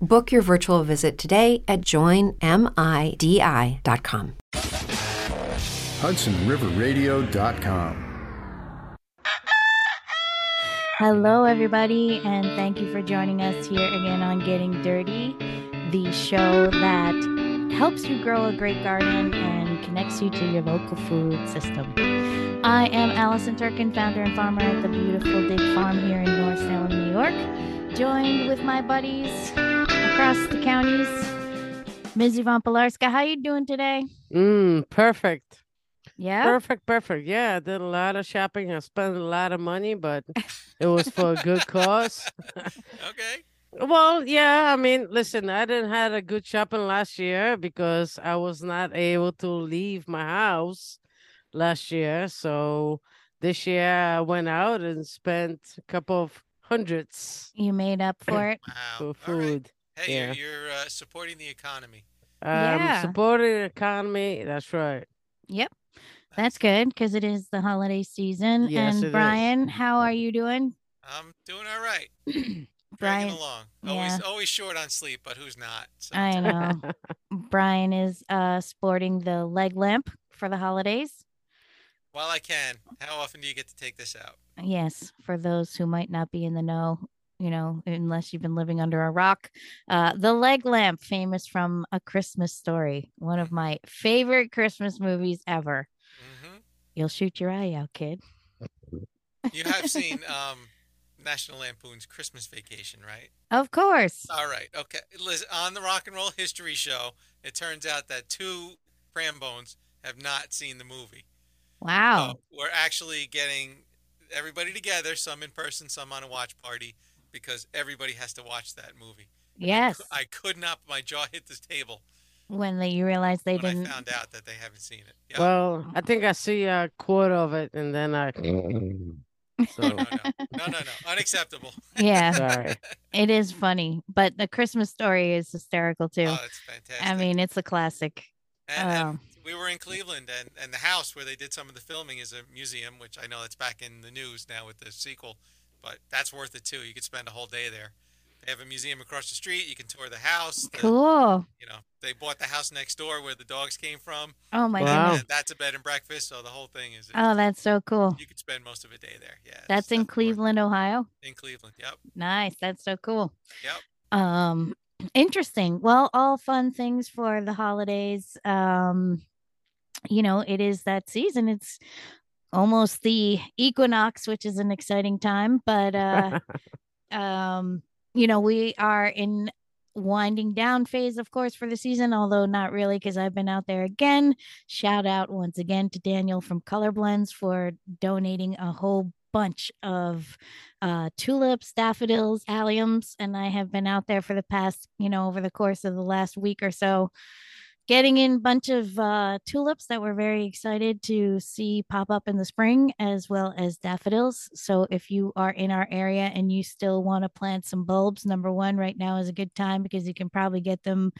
Book your virtual visit today at joinmidi.com. HudsonRiverRadio.com. Hello, everybody, and thank you for joining us here again on Getting Dirty, the show that helps you grow a great garden and connects you to your local food system. I am Allison Turkin, founder and farmer at the beautiful Dig Farm here in North Salem, New York, joined with my buddies across the counties. Ms. Yvonne Pilarska, how you doing today? Mm, perfect. Yeah. Perfect, perfect. Yeah, I did a lot of shopping. I spent a lot of money, but it was for a good cause. Okay. well, yeah, I mean, listen, I didn't had a good shopping last year because I was not able to leave my house last year. So this year I went out and spent a couple of hundreds You made up for it. Wow. for All right. food. Hey, Yeah. you're, you're uh, supporting the economy. Yeah. Um, supporting the economy. That's right. Yep. That's good because it is the holiday season. Yes, it and is. Brian, how are you doing? I'm doing all right. Brian, Dragging along. yeah. Always, always short on sleep, but who's not? So I know. Brian is uh sporting the leg lamp for the holidays. While I can, how often do you get to take this out? Yes, for those who might not be in the know, you know, unless you've been living under a rock. Uh the leg lamp, famous from A Christmas Story, one of my favorite Christmas movies ever. hmm You'll shoot your eye out, kid. You have seen um, National Lampoon's Christmas Vacation, right? Of course. All right. Okay. Listen, on the Rock and Roll History Show, it turns out that two Prambones have not seen the movie. Wow. So we're actually getting everybody together, some in person, some on a watch party, because everybody has to watch that movie. yes. I could not. My jaw hit this table when they you realized they when didn't I found out that they haven't seen it. Yeah. Well, I think I see a quarter of it and then I. So, no, no, no, no, no, unacceptable. Yeah. sorry. It is funny, but the Christmas story is hysterical too. Oh, it's fantastic. I mean, it's a classic. and, and um, we were in Cleveland, and, and the house where they did some of the filming is a museum, which I know that's back in the news now with the sequel, but that's worth it too. You could spend a whole day there. They have a museum across the street. You can tour the house. the- Cool. You know, they bought the house next door where the dogs came from. Oh my Wow. goodness. That's a bed and breakfast, so the whole thing is. Oh, that's so cool. you could spend most of a day there. Yeah. That's in definitely worth. Cleveland, Ohio. In Cleveland. Yep. Nice. That's so cool. Yep. Um interesting. Well, all fun things for the holidays. Um you know, it is that season. It's almost the equinox, which is an exciting time, but uh um you know we are in winding down phase of course for the season although not really because i've been out there again shout out once again to daniel from Colorblends for donating a whole bunch of uh tulips daffodils alliums and i have been out there for the past you know over the course of the last week or so getting in a bunch of uh, tulips that we're very excited to see pop up in the spring, as well as daffodils. So, if you are in our area and you still want to plant some bulbs, number one, right now is a good time because you can probably get them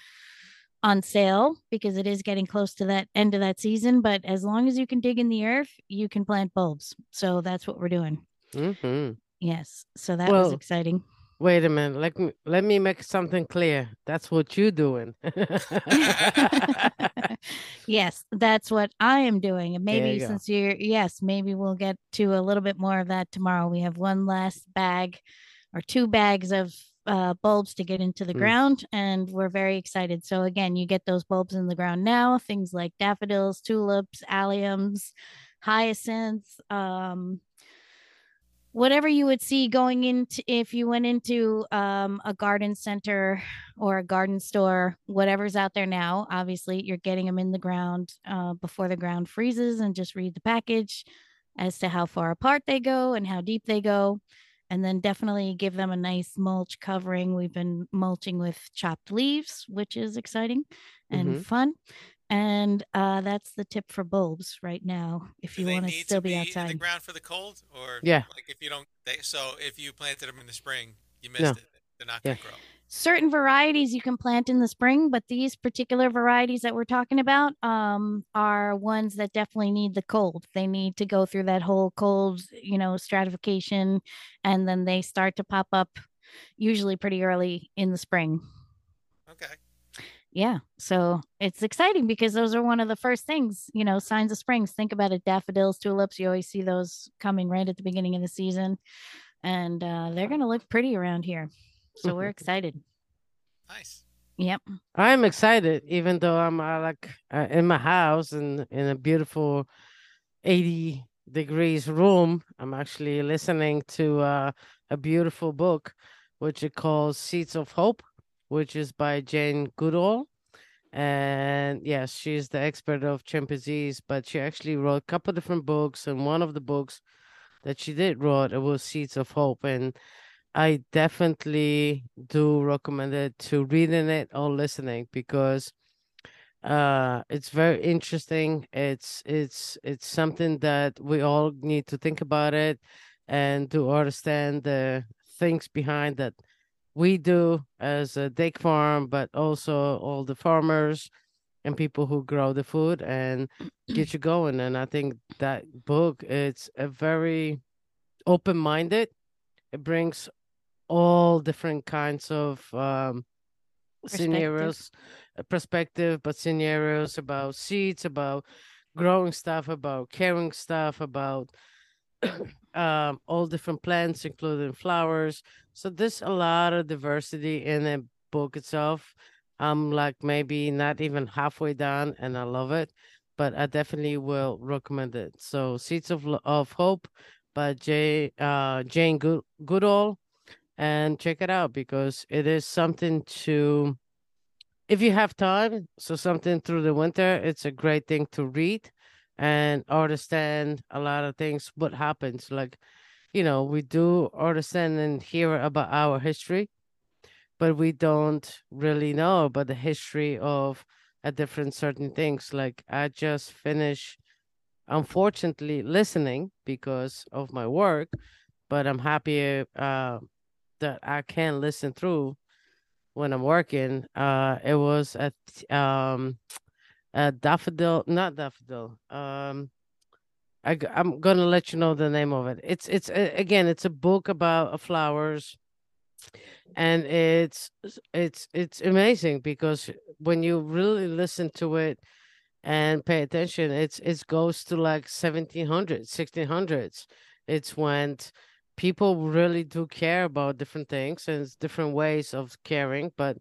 on sale because it is getting close to that end of that season. But as long as you can dig in the earth, you can plant bulbs. So that's what we're doing. hmm Yes. So that was exciting. Wait a minute. Let me let me make something clear. That's what you're doing. yes, that's what I am doing. And There you maybe go. since you're, yes, maybe we'll get to a little bit more of that tomorrow. We have one last bag or two bags of uh, bulbs to get into the Mm. ground, and we're very excited. So, again, you get those bulbs in the ground now, things like daffodils, tulips, alliums, hyacinths, um, whatever you would see going into if you went into um, a garden center or a garden store, whatever's out there now. Obviously, you're getting them in the ground uh, before the ground freezes, and just read the package as to how far apart they go and how deep they go. And then definitely give them a nice mulch covering. We've been mulching with chopped leaves, which is exciting and Mhm. fun. And uh, that's the tip for bulbs right now. If Do you want to need still to be be in the ground for the cold, or Yeah. like if you don't? They, so if you planted them in the spring, you No. missed it. They're not Yeah. gonna grow. certain varieties you can plant in the spring, but these particular varieties that we're talking about um, are ones that definitely need the cold. They need to go through that whole cold, you know, stratification, and then they start to pop up usually pretty early in the spring. Okay. Yeah. So it's exciting because those are one of the first things, you know, signs of springs. Think about it daffodils, tulips. You always see those coming right at the beginning of the season. And uh, they're going to look pretty around here. So we're excited. Nice. Yep. I'm excited, even though I'm uh, like uh, in my house and in a beautiful 80 degrees room. I'm actually listening to uh, a beautiful book, which it calls Seeds of Hope, which is by Jane Goodall. And yes, she's the expert of chimpanzees, but she actually wrote a couple different books. And one of the books that she did wrote it was Seeds of Hope. And I definitely do recommend it to reading it or listening because uh it's very interesting it's it's it's something that we all need to think about it and to understand the things behind that we do as a Dig farm but also all the farmers and people who grow the food and get you going and i think that book it's a very open-minded it brings all different kinds of um Perspective. scenarios uh, perspective but scenarios about seeds about growing stuff about caring stuff about um all different plants including flowers. So there's a lot of diversity in the book itself. I'm like maybe not even halfway done and i love it but i definitely will recommend it. So seeds of of hope by jay uh jane Good- goodall and check it out because it is something to if you have time so something through the winter it's a great thing to read and understand a lot of things what happens like you know we do understand and hear about our history but we don't really know about the history of a different certain things like i just finished unfortunately listening because of my work but i'm happy uh that I can listen through when I'm working. Uh, it was at um, a daffodil, not daffodil. Um, I, I'm gonna let you know the name of it. It's it's again, it's a book about uh, flowers, and it's it's it's amazing because when you really listen to it and pay attention, it's it goes to like 1700s, 1600s. It's when people really do care about different things and different ways of caring, but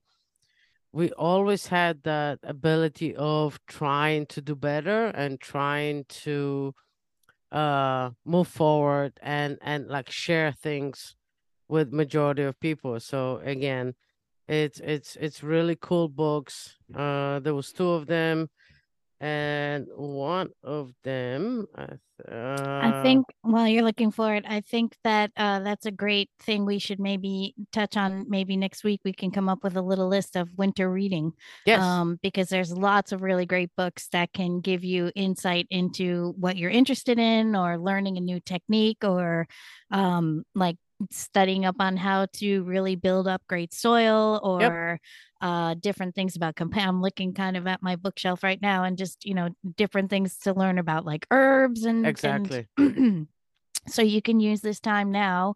we always had that ability of trying to do better and trying to uh move forward and and like share things with majority of people. So again it's it's it's really cool books. Uh there was two of them and one of them i th- uh, I think while you're looking for it, I think that uh, that's a great thing we should maybe touch on. Maybe next week we can come up with a little list of winter reading. yes Um, because there's lots of really great books that can give you insight into what you're interested in or learning a new technique or um, like studying up on how to really build up great soil or uh, different things about compound. I'm looking kind of at my bookshelf right now and just, you know, different things to learn about like herbs and Exactly. and so you can use this time now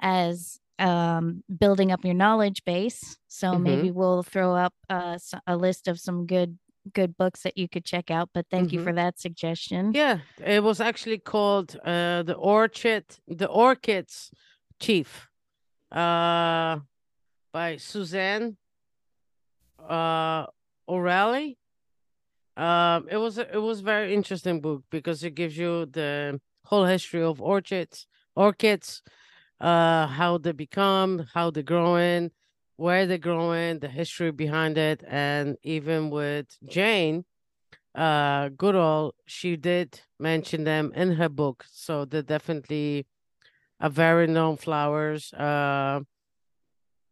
as um building up your knowledge base so Mhm. maybe we'll throw up uh, a list of some good good books that you could check out but thank you Mhm. for that suggestion Yeah, it was actually called uh, the Orchid, the Orchid Thief, uh, by Suzanne uh, O'Reilly. Um, it was it was very interesting book because it gives you the whole history of orchids, orchids, uh, how they become, how they're growing, where they're growing, the history behind it, and even with Jane, uh, Goodall, she did mention them in her book, so they're definitely a very known flowers. Uh,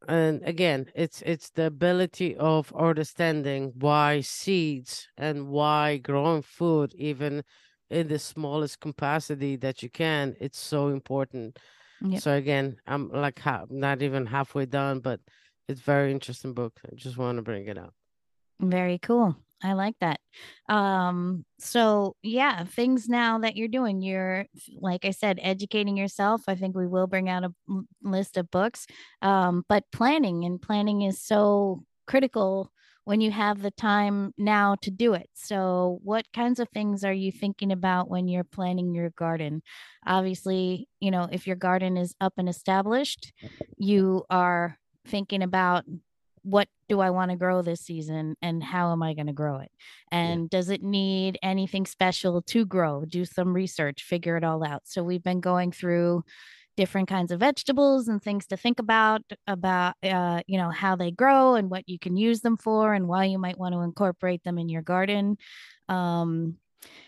and again, it's it's the ability of understanding why seeds and why growing food, even in the smallest capacity that you can, it's so important. Yep. So again, I'm like ha- not even halfway done, but it's very interesting book. I just want to bring it up. Very cool. I like that. Um, so yeah, things now that you're doing, you're like I said, educating yourself. I think we will bring out a list of books. Um, but planning and planning is so critical when you have the time now to do it. So what kinds of things are you thinking about when you're planning your garden? Obviously, you know, if your garden is up and established, you are thinking about what do I want to grow this season and how am I going to grow it? And does it need anything special to grow? Do some research, figure it all out. So we've been going through different kinds of vegetables and things to think about about uh, you know how they grow and what you can use them for and why you might want to incorporate them in your garden um,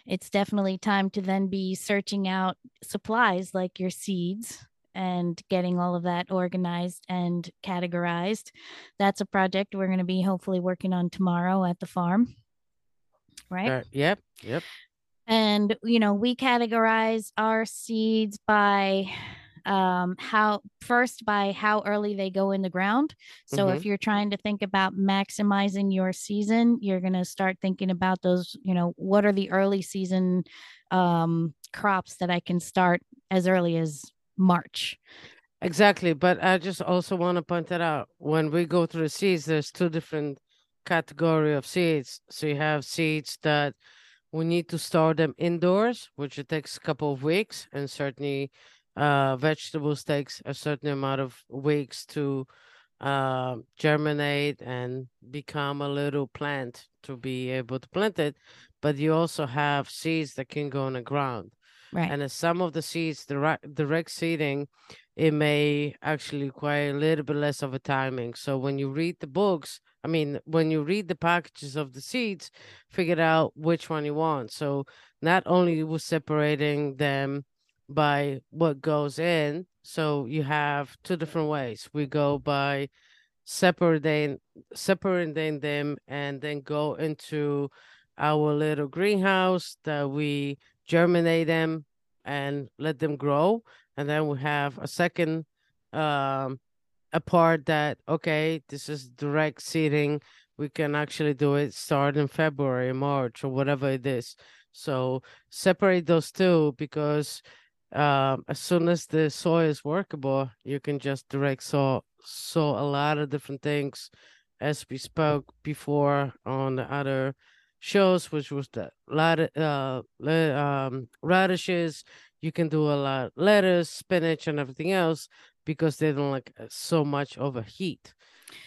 it's definitely time to then be searching out supplies like your seeds and getting all of that organized and categorized. That's a project we're going to be hopefully working on tomorrow at the farm. Right. Uh, yep, yep. And, you know, we categorize our seeds by um how first by how early they go in the ground so if you're trying to think about maximizing your season you're going to start thinking about those you know what are the early season um crops that i can start as early as march Exactly, but I just also want to point that out. When we go through the seeds, there's two different category of seeds. So you have seeds that we need to store them indoors, which it takes a couple of weeks, and certainly uh, vegetables takes a certain amount of weeks to uh, germinate and become a little plant to be able to plant it. But you also have seeds that can go in the ground. Right And some of the seeds, direct, direct seeding, it may actually require a little bit less of a timing. So when you read the books, I mean, when you read the packages of the seeds, figure out which one you want. So not only we're separating them by what goes in, so you have two different ways. We go by separating separating them and then go into our little greenhouse that we germinate them and let them grow. And then we have a second um a part that okay this is direct seeding. We can actually do it start in february march or whatever it is. So separate those two because um as soon as the soil is workable you can just direct sow sow a lot of different things as we spoke before on the other shows which was the lot uh le- um radishes. You can do a lot of lettuce spinach and everything else because they don't like uh, so much of a heat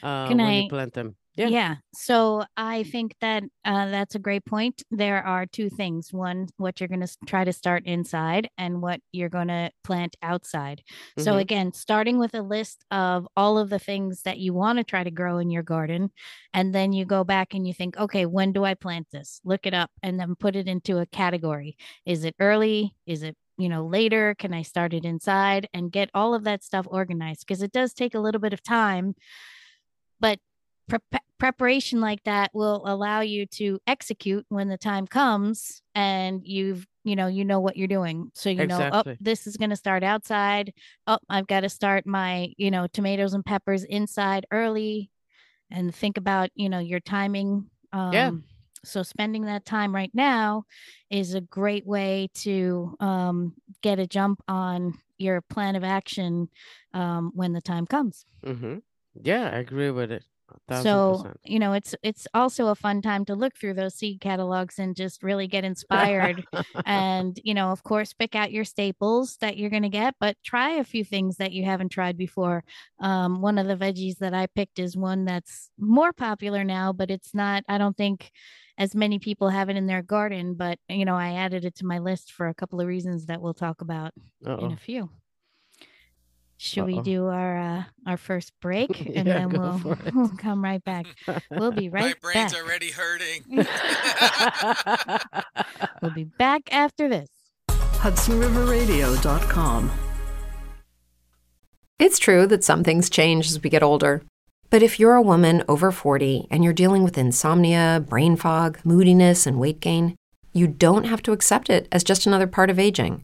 uh Can when I- you plant them Yeah. Yeah. So I think that uh, that's a great point. There are two things one, what you're going to try to start inside, and what you're going to plant outside. So, Mhm. again, starting with a list of all of the things that you want to try to grow in your garden. And then you go back and you think, okay, when do I plant this? Look it up and then put it into a category. Is it early? Is it you know later can i start it inside and get all of that stuff organized because it does take a little bit of time but preparation like that will allow you to execute when the time comes and you've you know you know what you're doing so you know oh this is going to start outside oh i've got to start my you know tomatoes and peppers inside early and think about you know your timing um Yeah. so spending that time right now is a great way to um get a jump on your plan of action um when the time comes Mm-hmm. Yeah, I agree with it. So percent. you know it's it's also a fun time to look through those seed catalogs and just really get inspired and you know of course pick out your staples that you're going to get but try a few things that you haven't tried before um, one of the veggies that i picked is one that's more popular now but it's not i don't think as many people have it in their garden but you know i added it to my list for a couple of reasons that we'll talk about in Uh-oh. a few should we Uh-oh. do our uh, our first break and Yeah, then we'll, we'll come right back we'll be right back. My brain's back. already hurting. We'll be back after this. HudsonRiverRadio.com. It's true that some things change as we get older. But if you're a woman over 40 and you're dealing with insomnia, brain fog, moodiness, and weight gain, you don't have to accept it as just another part of aging.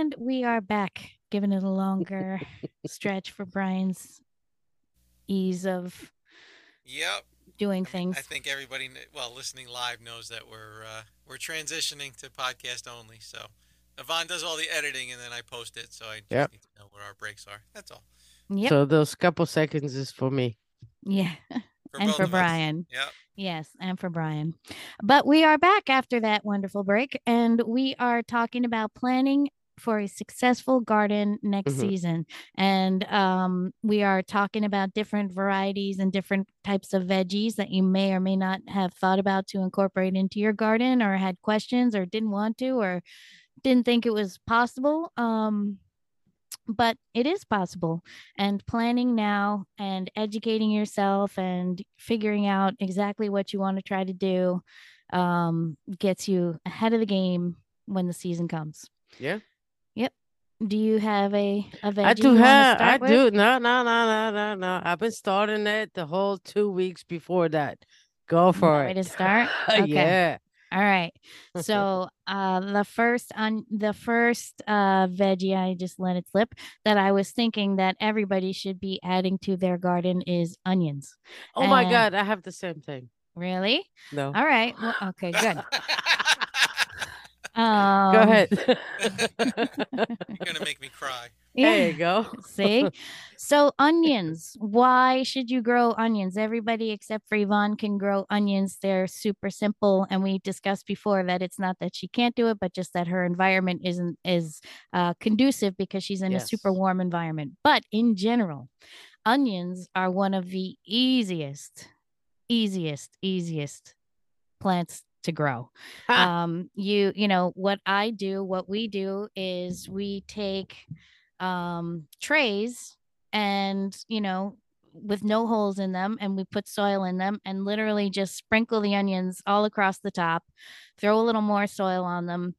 And we are back, giving it a longer stretch for Brian's ease of Yep. doing things. I think everybody, kn- well, listening live knows that we're uh, we're transitioning to podcast only. So Yvonne does all the editing, and then I post it. So I just Yep. need to know what our breaks are. That's all. Yep. So those couple seconds is for me. yeah. For and for. Brian. Yep. Yes, and for Brian. But we are back after that wonderful break, and we are talking about planning for a successful garden next Mhm. season. And um, we are talking about different varieties and different types of veggies that you may or may not have thought about to incorporate into your garden, or had questions, or didn't want to, or didn't think it was possible. Um, but it is possible and planning now and educating yourself and figuring out exactly what you want to try to do um, gets you ahead of the game when the season comes. Yeah. Do you have a a veggie I do have. I with? do. No, no, no, no, no, no. I've been starting it the whole two weeks before that. Go for way it. to start? Okay. yeah. All right. So uh the first on the first uh veggie I just let it slip that I was thinking that everybody should be adding to their garden is onions. Oh my god, I have the same thing. Really? No. All right. Well, okay, good. Um, Go ahead. You're gonna make me cry. there you go. See? So onions. Why should you grow onions? Everybody except for Yvonne can grow onions. They're super simple. And we discussed before that it's not that she can't do it, but just that her environment isn't is uh, conducive because she's in a super warm environment. But in general, onions are one of the easiest, easiest, easiest plants to grow Ha. um you you know what i do what we do is we take um trays and you know with no holes in them and we put soil in them and literally just sprinkle the onions all across the top throw a little more soil on them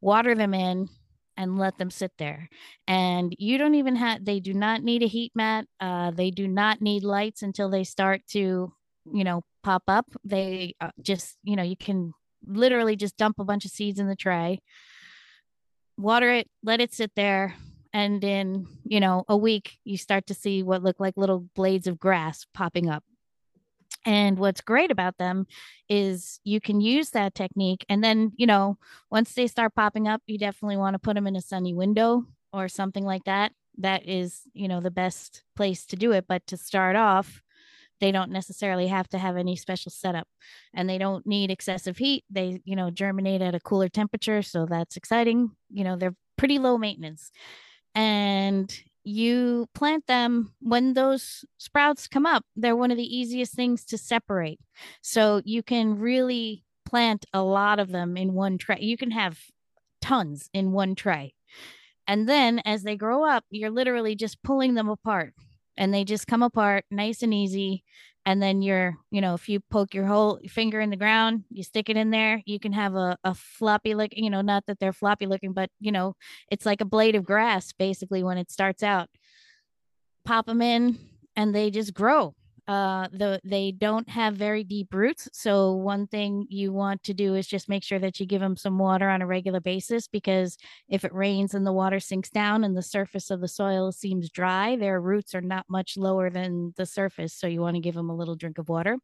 water them in and let them sit there and you don't even have they do not need a heat mat uh, they do not need lights until they start to you know pop up they uh, just you know you can literally just dump a bunch of seeds in the tray water it let it sit there and in you know a week you start to see what look like little blades of grass popping up. And what's great about them is you can use that technique and then you know once they start popping up you definitely want to put them in a sunny window or something like that. That is you know the best place to do it but to start off they don't necessarily have to have any special setup and they don't need excessive heat. They you know germinate at a cooler temperature so that's exciting. You know they're pretty low maintenance. And you plant them when those sprouts come up they're one of the easiest things to separate. So you can really plant a lot of them in one tray. You can have tons in one tray. And then as they grow up you're literally just pulling them apart and they just come apart nice and easy. And then you're you know if you poke your whole finger in the ground you stick it in there you can have a, a floppy look you know not that they're floppy looking but you know it's like a blade of grass basically when it starts out. Pop them in and they just grow uh the they don't have very deep roots so one thing you want to do is just make sure that you give them some water on a regular basis because if it rains and the water sinks down and the surface of the soil seems dry their roots are not much lower than the surface so you want to give them a little drink of water.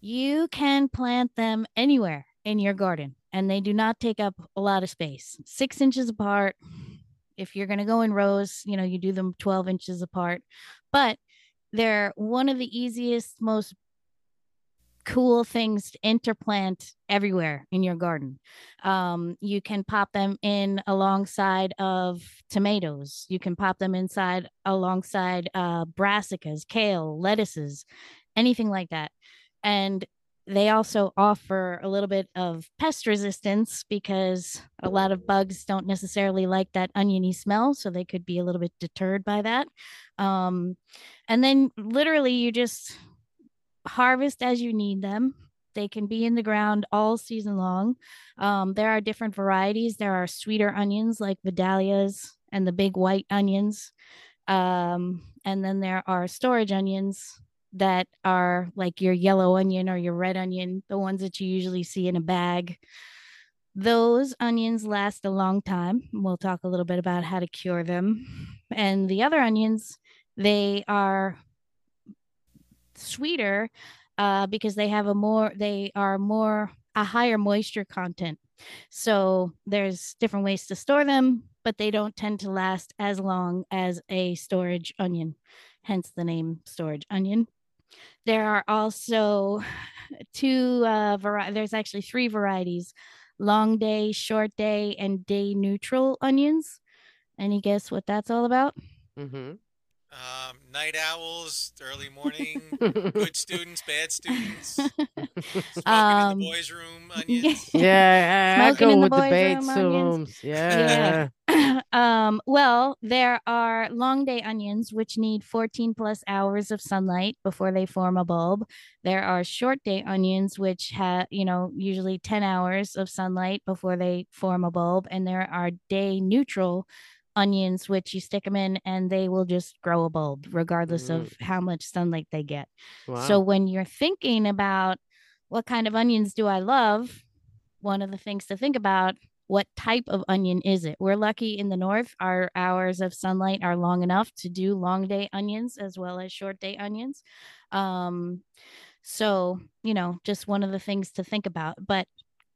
You can plant them anywhere in your garden and they do not take up a lot of space. Six inches apart if you're going to go in rows you know you do them 12 inches apart but they're one of the easiest most cool things to interplant everywhere in your garden. Um, you can pop them in alongside of tomatoes. You can pop them inside alongside uh, brassicas kale lettuces anything like that. And they also offer a little bit of pest resistance because a lot of bugs don't necessarily like that oniony smell so they could be a little bit deterred by that. Um, and then literally you just harvest as you need them. They can be in the ground all season long. Um, there are different varieties. There are sweeter onions like vidalias and the big white onions. Um, and then there are storage onions that are like your yellow onion or your red onion, the ones that you usually see in a bag. Those onions last a long time. We'll talk a little bit about how to cure them. And the other onions, they are sweeter uh, because they have a more, they are more, a higher moisture content. So there's different ways to store them, but they don't tend to last as long as a storage onion, hence the name storage onion. There are also two uh vari- there's actually three varieties long day, short day, and day neutral onions. Any guess what that's all about? Mm-hmm. Um, night owls, early morning, good students, bad students, smoking Um, in the boys' room, onions. Yeah, I, I Smoking go in the with the boys' bait room, onions. rooms. Yeah. Um, well, there are long day onions, which need 14 plus hours of sunlight before they form a bulb. There are short day onions, which have, you know, usually 10 hours of sunlight before they form a bulb. And there are day neutral onions, which you stick them in and they will just grow a bulb, regardless of how much sunlight they get. Wow. So when you're thinking about what kind of onions do I love? One of the things to think about what type of onion is it? We're lucky in the north, our hours of sunlight are long enough to do long day onions as well as short day onions. Um, so, you know, just one of the things to think about. But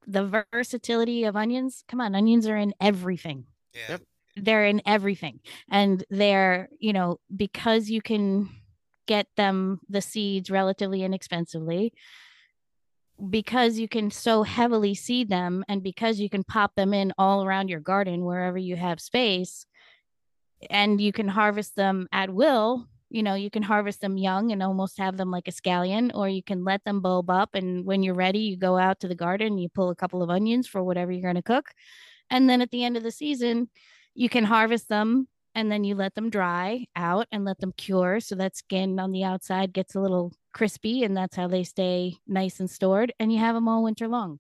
the versatility of onions, come on, onions are in everything. Yeah. They're in everything. And they're, you know, because you can get them the seeds relatively inexpensively because you can so heavily seed them and because you can pop them in all around your garden wherever you have space and you can harvest them at will you know you can harvest them young and almost have them like a scallion or you can let them bulb up and when you're ready you go out to the garden you pull a couple of onions for whatever you're going to cook and then at the end of the season you can harvest them and then you let them dry out and let them cure so that skin on the outside gets a little crispy and that's how they stay nice and stored and you have them all winter long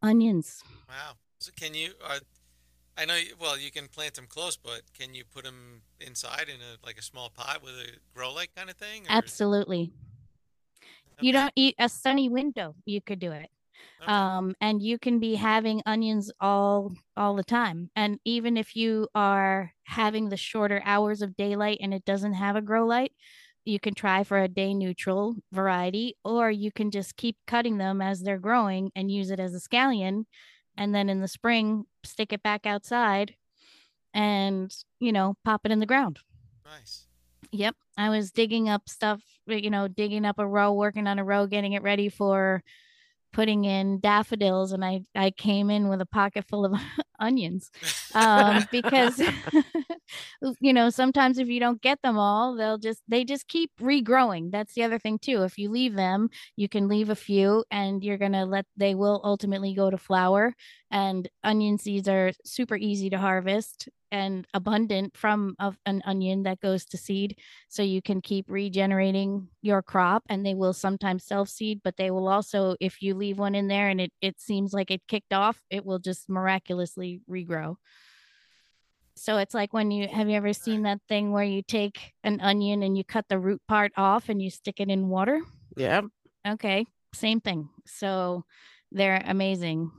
onions Wow. So can you? Uh, I know. You, well, you can plant them close, but can you put them inside in a like a small pot with a grow light kind of thing? or- absolutely you don't eat a sunny window you could do it okay. um and you can be having onions all all the time and even if you are having the shorter hours of daylight and it doesn't have a grow light you can try for a day neutral variety or you can just keep cutting them as they're growing and use it as a scallion and then in the spring stick it back outside and you know pop it in the ground Nice. Yep. I was digging up stuff, you know, digging up a row, working on a row, getting it ready for putting in daffodils. And I, I came in with a pocket full of onions um, because, you know, sometimes if you don't get them all, they'll just, they just keep regrowing. That's the other thing too. If you leave them, you can leave a few and you're going to let, they will ultimately go to flower. And onion seeds are super easy to harvest and abundant from of an onion that goes to seed. So you can keep regenerating your crop and they will sometimes self seed but they will also if you leave one in there and it, it seems like it kicked off it will just miraculously regrow. So it's like when you have you ever seen that thing where you take an onion and you cut the root part off and you stick it in water? Yeah. okay same thing. So they're amazing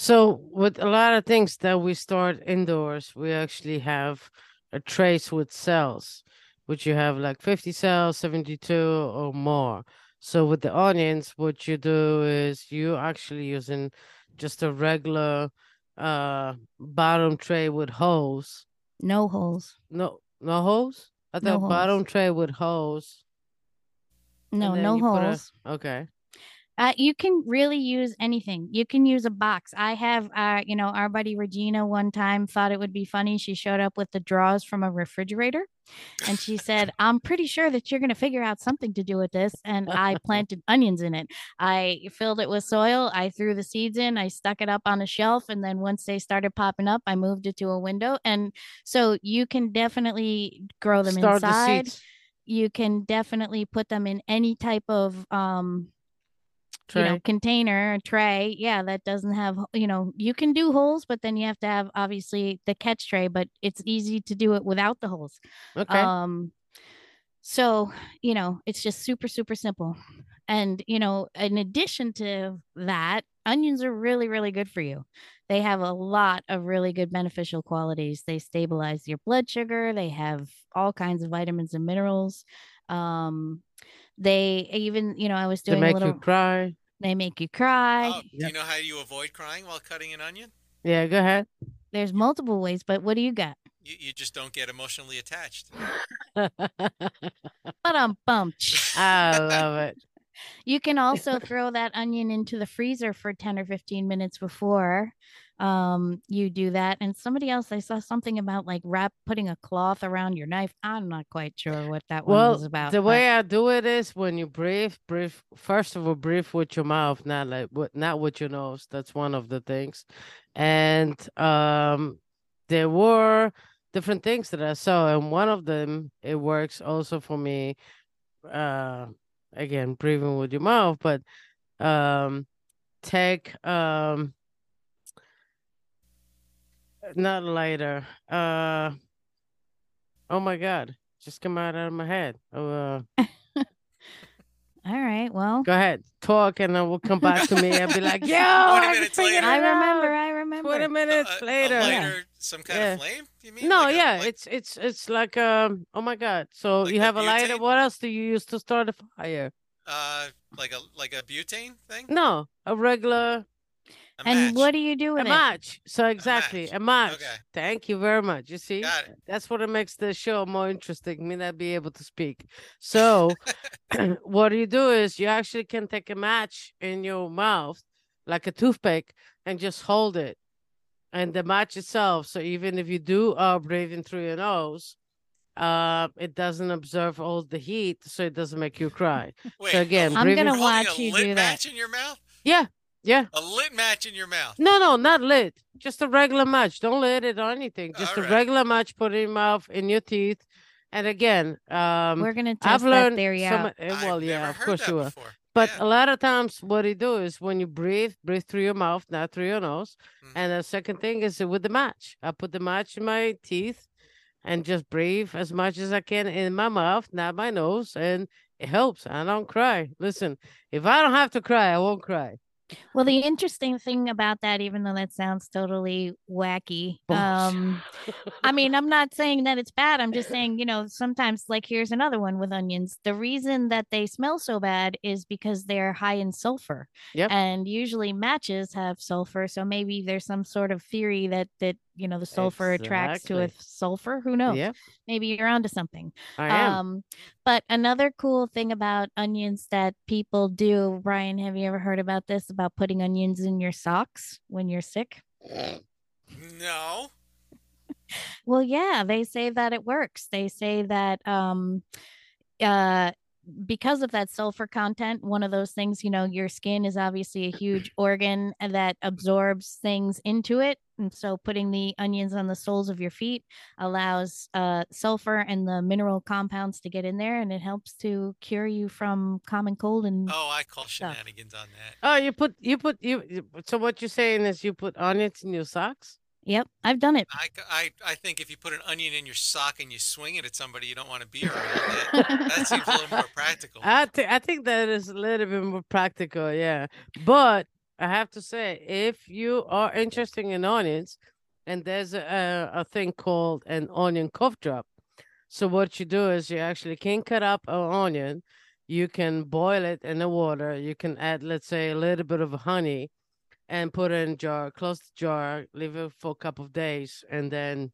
So with a lot of things that we start indoors, we actually have a trace with cells, which you have like 50 cells, 72 or more. So with the onions, what you do is you actually using just a regular uh bottom tray with holes. no holes No no holes? I No thought bottom tray with holes. no no put a- holes Okay. Uh, you can really use anything. You can use a box. I have, uh, you know, our buddy Regina one time thought it would be funny. She showed up with the drawers from a refrigerator and she said, I'm pretty sure that you're going to figure out something to do with this. And I planted onions in it. I filled it with soil. I threw the seeds in. I stuck it up on a shelf. And then once they started popping up, I moved it to a window. And so you can definitely grow them Start the inside seeds you can definitely put them in any type of um you know tray. container tray yeah that doesn't have you know you can do holes but then you have to have obviously the catch tray but it's easy to do it without the holes Okay. um so you know it's just super super simple and you know in addition to that onions are really really good for you they have a lot of really good beneficial qualities they stabilize your blood sugar they have all kinds of vitamins and minerals um they even you know i was They doing a make little you cry. They make you cry Oh, do you know how you avoid crying while cutting an onion? Yeah, go ahead. there's multiple ways but what do you got You, you just don't get emotionally attached. but I'm bum I love it. You can also throw that onion into the freezer for 10 or 15 minutes before um you do that. And somebody else I saw something about like wrap putting a cloth around your knife. I'm not quite sure what that one was about. the but- way I do it is when you breathe, breathe first of all, breathe with your mouth, not like with not with your nose. That's one of the things. And um there were different things that I saw, and one of them it works also for me. Uh again, breathing with your mouth, but um take um not lighter. Uh oh my god. Just come out of my head. Oh, uh, All right. Well, go ahead. talk and then we'll come back to me and be like, "Yo, 20 I minutes later. I remember. I remember. Twenty minutes A- a- later. a Yeah. lighter, some kind Yeah. of flame. You mean? No, Like a- yeah, like- it's it's it's like um. Oh my god! So Like you have a lighter. What else do you use to start a fire? uh, like a like a butane thing. No, a regular A and match. what do you do a with it? match. So exactly match. a match. Okay. Thank you very much. You see, that's what it makes the show more interesting. Me not be able to speak. So what you do is you actually can take a match in your mouth like a toothpick and just hold it. And the match itself, so even if you do are breathing through your nose, uh, it doesn't absorb all the heat, so it doesn't make you cry. Wait, so again, I'm breathing- gonna watch you do that. match in your mouth. Yeah, yeah. A lit match in your mouth. No, no, not lit. Just a regular match. Don't lit it or anything. Just a Alright. regular match. Put it in your mouth, in your teeth. And again, um, We're gonna test I've that learned theory some. out. uh, I've Well, yeah, of course you will. But Yeah. a lot of times, what you do is when you breathe, breathe through your mouth, not through your nose. Mhm. And the second thing is with the match. I put the match in my teeth and just breathe as much as I can in my mouth, not my nose, and it helps. I don't cry. Listen, if I don't have to cry, I won't cry. Well, the interesting thing about that, even though that sounds totally wacky, um, I mean, I'm not saying that it's bad. I'm just saying, you know, sometimes, like, here's another one with onions. The reason that they smell so bad is because they're high in sulfur. Yep. And usually matches have sulfur. So maybe there's some sort of theory that, that, you know, the sulfur attracts to a sulfur. Who knows? yeah, Maybe you're onto something. I am. Um, but another cool thing about onions that people do, Brian, have you ever heard about this? About putting onions in your socks when you're sick? No. Well, yeah, they say that it works. They say that um uh because of that sulfur content, one of those things, you know, your skin is obviously a huge organ that absorbs things into it. And so putting the onions on the soles of your feet allows uh sulfur and the mineral compounds to get in there and it helps to cure you from common cold and Oh, I call Stuff. shenanigans on that. Oh, you put you put you. you- So what you're saying is you put onions in your socks? Yep, I've done it. I, I, I think if you put an onion in your sock and you swing it at somebody you don't want to be around, that, that seems a little more practical. I think I think that is a little bit more practical, yeah. But I have to say, if you are interested in onions, and there's a, a thing called an onion cough drop. So what you do is you actually can cut up an onion, you can boil it in the water, you can add, let's say, a little bit of honey, and put it in a jar, close the jar, leave it for a couple of days, and then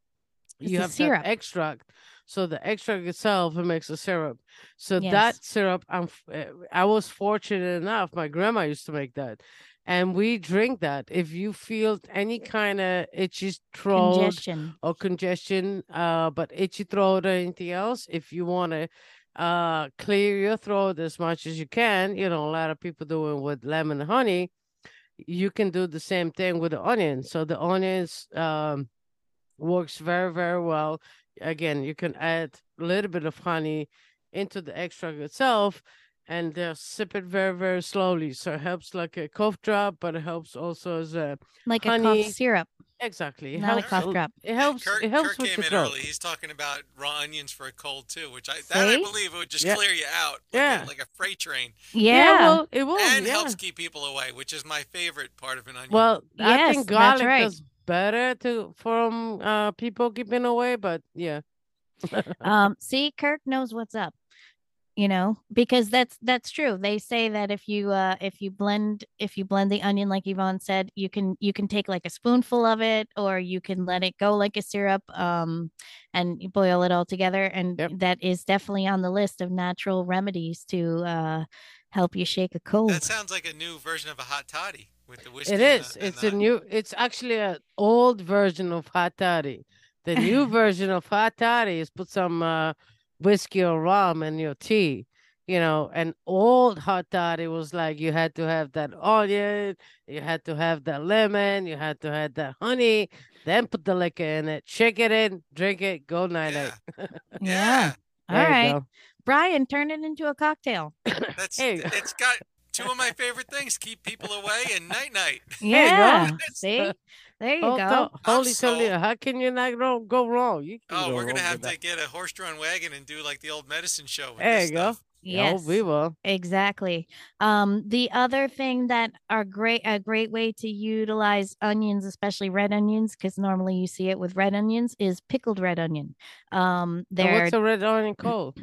It's you have syrup. that extract. So the extract itself it makes a syrup. So Yes. that syrup, I'm uh, I was fortunate enough. My grandma used to make that, and we drink that. If you feel any kind of itchy throat Congestion. or congestion, uh, but itchy throat or anything else, if you want to uh clear your throat as much as you can, you know, a lot of people do it with lemon honey. You can do the same thing with the onion. So the onions um works very very well. Again, you can add a little bit of honey into the extract itself and just sip it very very slowly. So it helps like a cough drop, but it helps also as a Like a honey, cough syrup, exactly. It not a cough drop. It helps. Kurt, it helps Kurt with came the in throat. early. He's talking about raw onions for a cold too, which I that I believe it would just Yeah. clear you out, like Yeah. a, like a freight train, Yeah. well, it will. and yeah. helps keep people away, which is my favorite part of an onion. Well, I Yes, think that's garlic right. does better to from uh people keeping away, but yeah. um see kirk knows what's up you know because that's that's true they say that if you uh if you blend if you blend the onion like yvonne said you can you can take like a spoonful of it or you can let it go like a syrup um and you boil it all together and Yep. that is definitely on the list of natural remedies to uh help you shake a cold that sounds like a new version of a hot toddy with the whiskey. It and the- and It's the a new. It's actually an old version of hot toddy. The new version of hot toddy is put some uh, whiskey or rum in your tea. You know, an old hot toddy was like you had to have that onion, you had to have that lemon, you had to have that honey, then put the liquor in it, shake it in, drink it, go night Yeah. night. yeah all There you right go. brian turn it into a cocktail That's Hey. it's got two of my favorite things: keep people away and night night. yeah see there you Hold go on, I'm Holy Toledo, sold. how can you not go, go wrong? You can Oh, go we're gonna have to that. get a horse-drawn wagon and do like the old medicine show. With There this you go. stuff. Yes. Oh, we will. Exactly. Um, the other thing that are great, a great way to utilize onions, especially red onions, because normally you see it with red onions, is pickled red onion. Um, And they're what's a red onion called?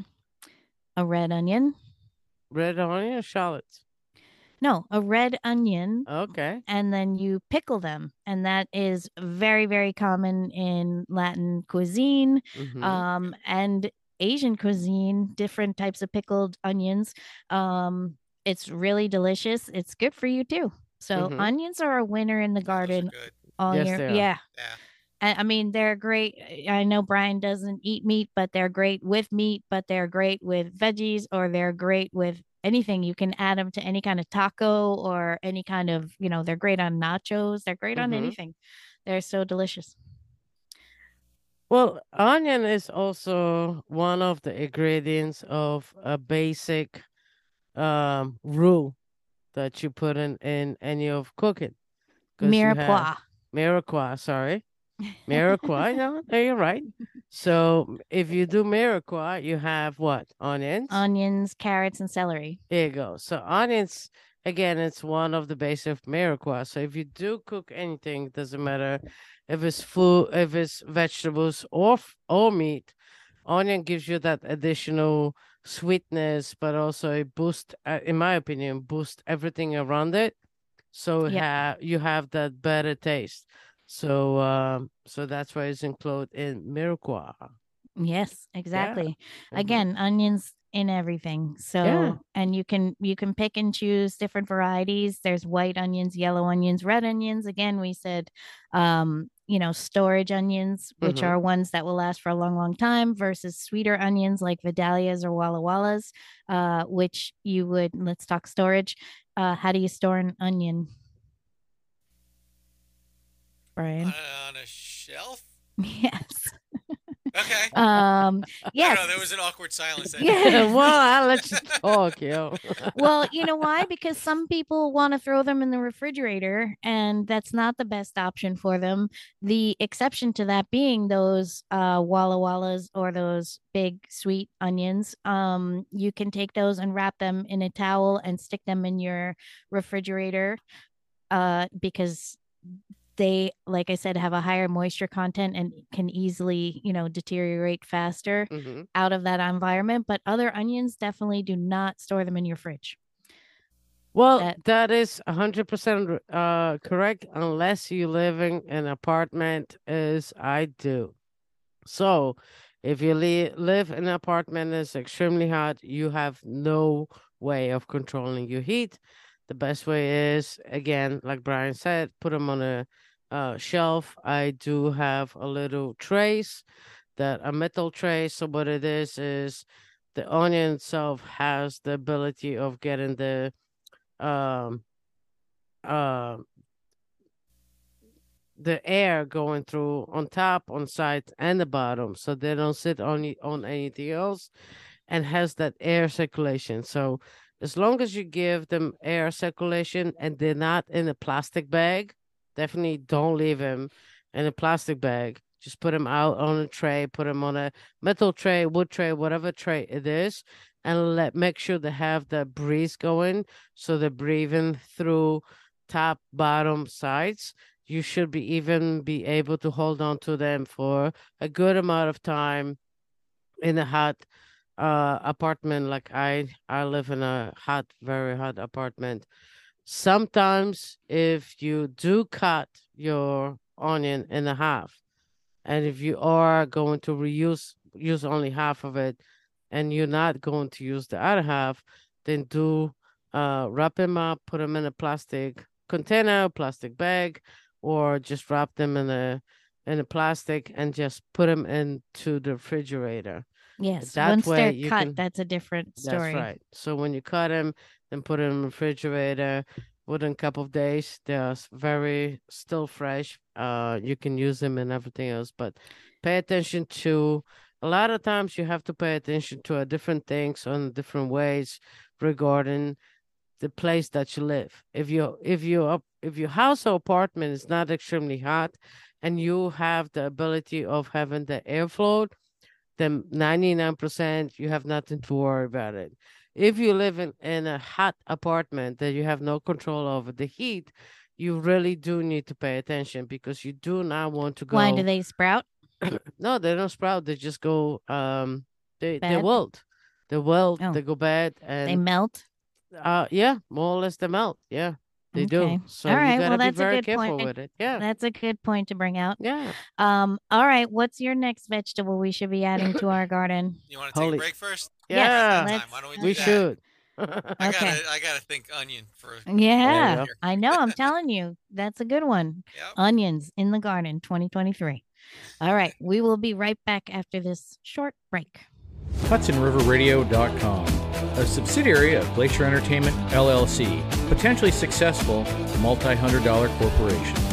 a red onion. red onion or shallots? No, a red onion, Okay. and then you pickle them, and that is very, very common in Latin cuisine. Mhm. um, and Asian cuisine, different types of pickled onions. Um, it's really delicious. It's good for you too. So Mhm. onions are a winner in the Yeah, those are garden all Yes, year. they are. Yeah. Yeah. I, I mean, they're great. I know Brian doesn't eat meat, but they're great with meat, but they're great with veggies or they're great with anything. You can add them to any kind of taco or any kind of, you know, they're great on nachos. They're great on Mhm. anything. They're so delicious. Well, onion is also one of the ingredients of a basic um roux that you put in in any of cooking. you have- Mirepoix. Mirepoix, sorry. Mirepoix, no, you're right. So if you do mirepoix, you have what? Onions? Onions, carrots, and celery. There you go. So onions, again, it's one of the base of mirepoix. So if you do cook anything, doesn't matter if it's food, if it's vegetables or or meat, onion gives you that additional sweetness, but also a boost, uh, in my opinion, boost everything around it. So Yep. ha- you have that better taste. So um, so that's why it's included in mirepoix. Yes, exactly. Mhm. Again, onions in everything. So, and you can you can pick and choose different varieties. There's white onions, yellow onions, red onions. Again, we said um, you know, storage onions, which Mhm. are ones that will last for a long, long time versus sweeter onions like Vidalias or Walla Wallas, uh, which you would let's talk storage. Uh, how do you store an onion? Brian. Uh, on a shelf. yes. Okay. Um I yes. don't know. There was an awkward silence. Yeah. well, I'll let you talk, yo. well, you know why? Because some people want to throw them in the refrigerator, and that's not the best option for them. The exception to that being those uh, Walla Wallas or those big sweet onions. Um, you can take those and wrap them in a towel and stick them in your refrigerator, uh, because they, like I said, have a higher moisture content and can easily, you know, deteriorate faster Mhm. out of that environment. But other onions definitely do not store them in your fridge. Well, that- that is a hundred percent uh correct, unless you live in an apartment, as I do. So, if you li- live in an apartment that's extremely hot, you have no way of controlling your heat. The best way is, again, like Brian said, put them on a uh, shelf. I do have a little trays that a metal tray. So what it is is the onion itself has the ability of getting the um uh, the air going through on top, on sides, and the bottom, so they don't sit on on anything else, and has that air circulation. So as long as you give them air circulation and they're not in a plastic bag, definitely don't leave them in a plastic bag. Just put them out on a tray, put them on a metal tray, wood tray, whatever tray it is, and let make sure they have the breeze going, so they're breathing through top, bottom, sides. You should be even be able to hold on to them for a good amount of time in a hot uh apartment like I I live in a hot, very hot apartment. Sometimes if you do cut your onion in a half, and if you are going to reuse use only half of it, and you're not going to use the other half, then do uh wrap them up, put them in a plastic container, plastic bag, or just wrap them in a in a plastic and just put them into the refrigerator. Yes. that Once they're cut, can- that's a different story. That's right. So when you cut them, then put them in the refrigerator. Within a couple of days, they're very still fresh. Uh, you can use them and everything else, but pay attention to. A lot of times, you have to pay attention to uh, different things on different ways regarding the place that you live. If you if you if your house or apartment is not extremely hot, and you have the ability of having the airflow, then 99% you have nothing to worry about it. if you live in, in a hot apartment that you have no control over the heat, you really do need to pay attention because you do not want to go. Why do they sprout? no, they don't sprout. They just go. Um, they they Bad? wilt. They wilt. Oh. They go bad, and They melt. uh, yeah, more or less they melt. Yeah, they Okay. do. So All right, you well, gotta that's a be very good careful point. with it. Yeah, That's a good point to bring out. yeah. Um, all right, what's your next vegetable we should be adding to our garden? You want to take Holy- a break first? Yes, Yeah, let's- Why don't we do we that? should. I Okay. gotta, I gotta think onion for. Yeah, go. I know. I'm telling you, that's a good one. Yep. Onions in the garden 2023. All right, we will be right back after this short break. HudsonRiverRadio.com, a subsidiary of Glacier Entertainment LLC, potentially successful multi hundred dollar corporation.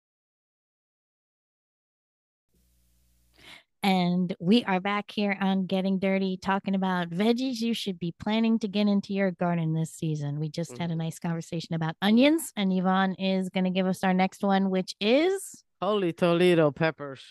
And we are back here on Getting Dirty talking about veggies you should be planning to get into your garden this season. We just had a mm-hmm. nice conversation about onions, and Yvonne is going to give us our next one, which is Holy Toledo peppers.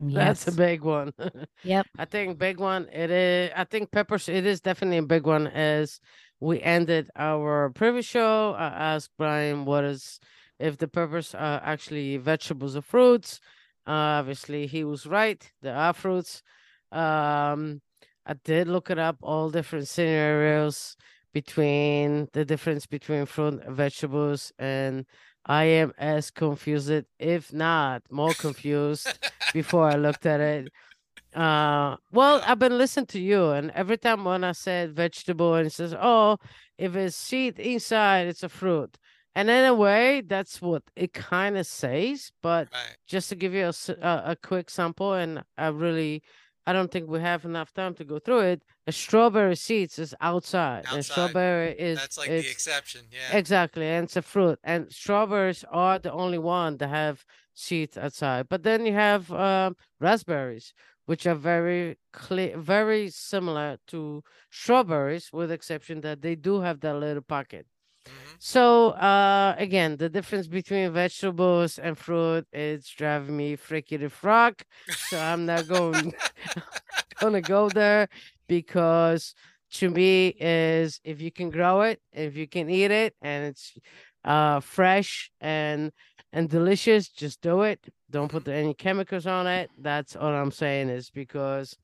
Yes. That's a big one. Yep. I think big one. It is. I think peppers. It is definitely a big one. As we ended our previous show, I asked Brian what is if the peppers are actually vegetables or fruits. Uh, obviously, he was right. They are fruits. Um, I did look it up. All different scenarios between the difference between fruit and vegetables, and I am as confused, if not more confused, before I looked at it. Uh, well, I've been listening to you, and every time when I said vegetable, and it says, "Oh, if it's seed inside, it's a fruit," and in a way, that's what it kind of says. But Right. just to give you a a quick sample, and I really, I don't think we have enough time to go through it. A strawberry seeds is outside, and Outside. strawberry is That's like the exception. Yeah. Exactly, and it's a fruit. And strawberries are the only one that have seeds outside. But then you have um, raspberries, which are very clear, very similar to strawberries, with the exception that they do have that little pocket. Mhm. So uh, again, the difference between vegetables and fruit is driving me freaky the frog. So I'm not going gonna go there because to me is if you can grow it, if you can eat it, and it's uh fresh and and delicious, just do it. Don't put any chemicals on it. That's all I'm saying is because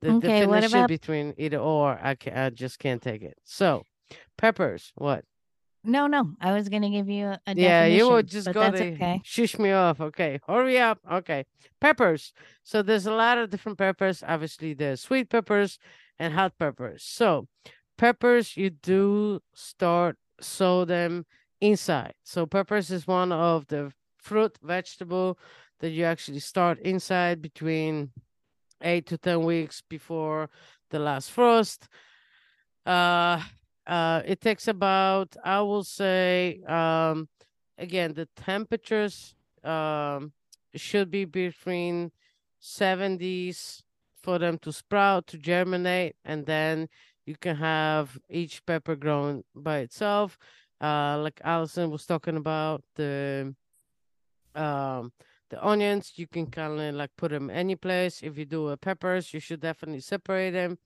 the Okay, definition about- between either or, I can I just can't take it. So peppers, what? No, no. I was gonna give you a, yeah, you would just go that's to okay. shush me off. Okay, hurry up. Okay, peppers. So there's a lot of different peppers. Obviously, there's sweet peppers and hot peppers. So peppers, you do start sow them inside. So peppers is one of the fruit vegetable that you actually start inside between eight to ten weeks before the last frost. Uh, uh, it takes about, I will say, um, again, the temperatures um should be between 70s for them to sprout, to germinate, and then you can have each pepper grown by itself. Uh, like Allison was talking about the um the onions, you can kind of like put them any place. If you do a peppers, you should definitely separate them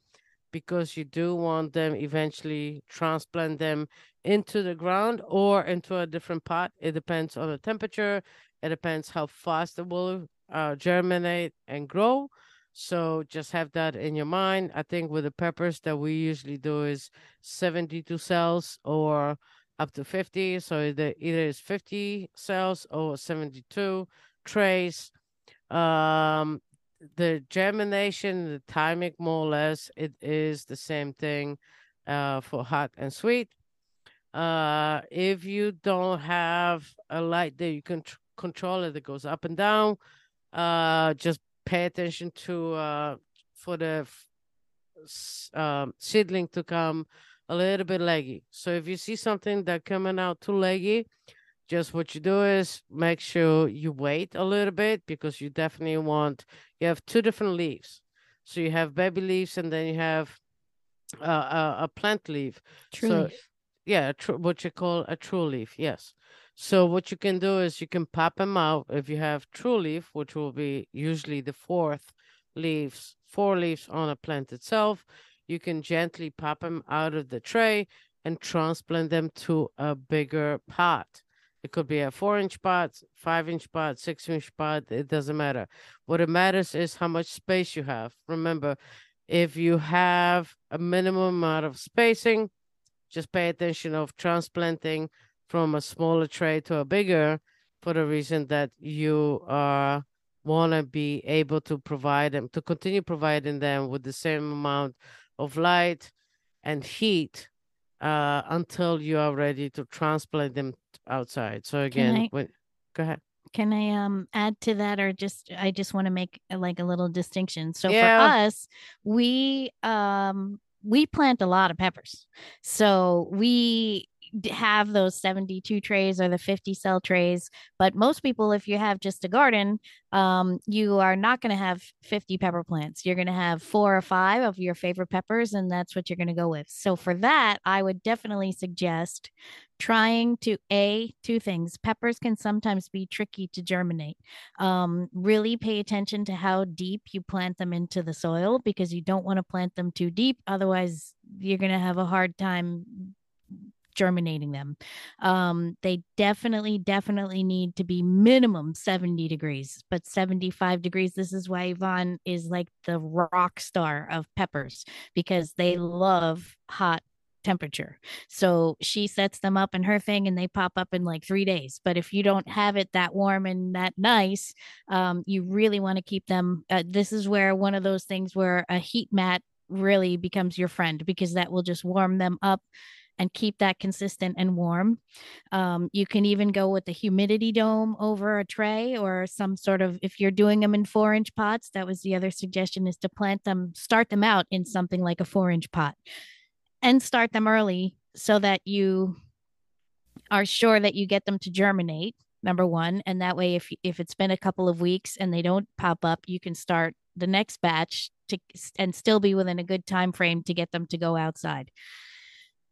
because you do want them eventually transplant them into the ground or into a different pot. It depends on the temperature. It depends how fast it will uh, germinate and grow. So just have that in your mind. I think with the peppers that we usually do is 72 cells or up to 50. So either, either is 50 cells or 72 trays. Um, the germination, the timing, more or less, it is the same thing uh, for hot and sweet. Uh, if you don't have a light that you can tr- control it that goes up and down, uh, just pay attention to uh, for the f- um, seedling to come a little bit leggy. So if you see something that coming out too leggy, just what you do is make sure you wait a little bit because you definitely want you have two different leaves. So you have baby leaves and then you have uh, a, a plant leaf. True so leaf. yeah a tr- what you call a true leaf yes. So what you can do is you can pop them out. If you have true leaf which will be usually the fourth leaves four leaves on a plant itself you can gently pop them out of the tray and transplant them to a bigger pot it could be a four inch pot, five inch pot, six inch pot. It doesn't matter. What it matters is how much space you have. Remember, if you have a minimum amount of spacing, just pay attention of transplanting from a smaller tray to a bigger for the reason that you uh, want to be able to provide them, to continue providing them with the same amount of light and heat uh, until you are ready to transplant them outside. So again, I- when, go ahead. Can I um add to that or just I just want to make uh, like a little distinction. So Yeah. for us, we um we plant a lot of peppers. So we have those 72 trays or the 50 cell trays, but most people if you have just a garden, um you are not going to have 50 pepper plants. You're going to have 4 or 5 of your favorite peppers and that's what you're going to go with. So for that, I would definitely suggest trying to a two things peppers can sometimes be tricky to germinate um, really pay attention to how deep you plant them into the soil because you don't want to plant them too deep otherwise you're going to have a hard time germinating them um, they definitely definitely need to be minimum 70 degrees but 75 degrees this is why yvonne is like the rock star of peppers because they love hot temperature so she sets them up in her thing and they pop up in like three days. But if you don't have it that warm and that nice, um, you really want to keep them. Uh, this is where one of those things where a heat mat really becomes your friend because that will just warm them up and keep that consistent and warm. Um, you can even go with the humidity dome over a tray or some sort of, if you're doing them in four inch pots, that was the other suggestion is to plant them, start them out in something like a four inch pot and start them early so that you are sure that you get them to germinate number one and that way if if it's been a couple of weeks and they don't pop up you can start the next batch to and still be within a good time frame to get them to go outside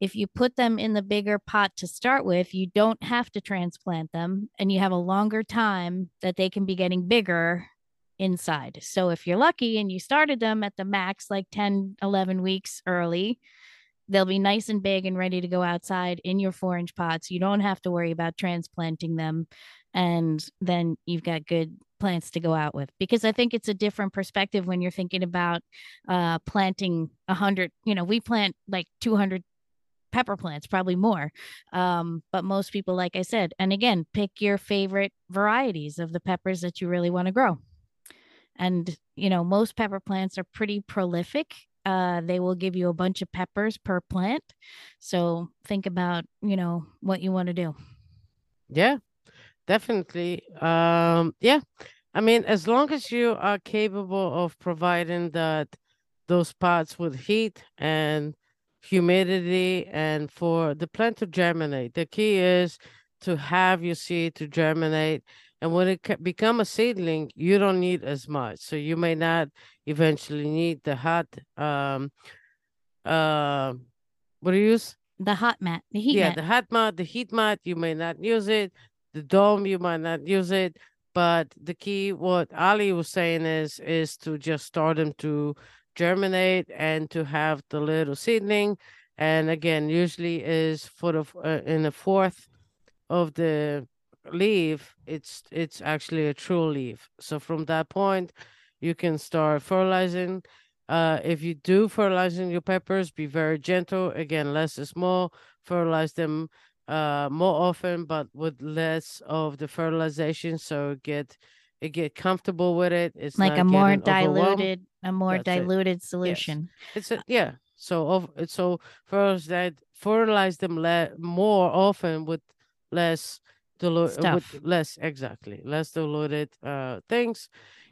if you put them in the bigger pot to start with you don't have to transplant them and you have a longer time that they can be getting bigger inside so if you're lucky and you started them at the max like 10 11 weeks early they'll be nice and big and ready to go outside in your four inch pots. You don't have to worry about transplanting them. And then you've got good plants to go out with because I think it's a different perspective when you're thinking about uh, planting a hundred, you know, we plant like 200 pepper plants, probably more. Um, but most people, like I said, and again, pick your favorite varieties of the peppers that you really want to grow. And, you know, most pepper plants are pretty prolific. Uh, they will give you a bunch of peppers per plant. So think about, you know, what you want to do. Yeah, definitely. Um, yeah. I mean, as long as you are capable of providing that those pots with heat and humidity and for the plant to germinate, the key is to have your seed to germinate. And when it become a seedling, you don't need as much. So you may not eventually need the hot um uh what do you use? The hot mat, the heat yeah, mat. the hot mat, the heat mat, you may not use it. The dome, you might not use it. But the key, what Ali was saying is, is to just start them to germinate and to have the little seedling. And again, usually is for the uh, in the fourth of the leaf, it's it's actually a true leaf. So from that point, you can start fertilizing. Uh, if you do fertilizing your peppers, be very gentle. Again, less is more. Fertilize them uh more often, but with less of the fertilization, so get it get comfortable with it. It's like a more diluted, a more That's it. diluted solution. It's a, yeah. So so first that fertilize them le- more often with less diluted with less exactly less diluted uh things.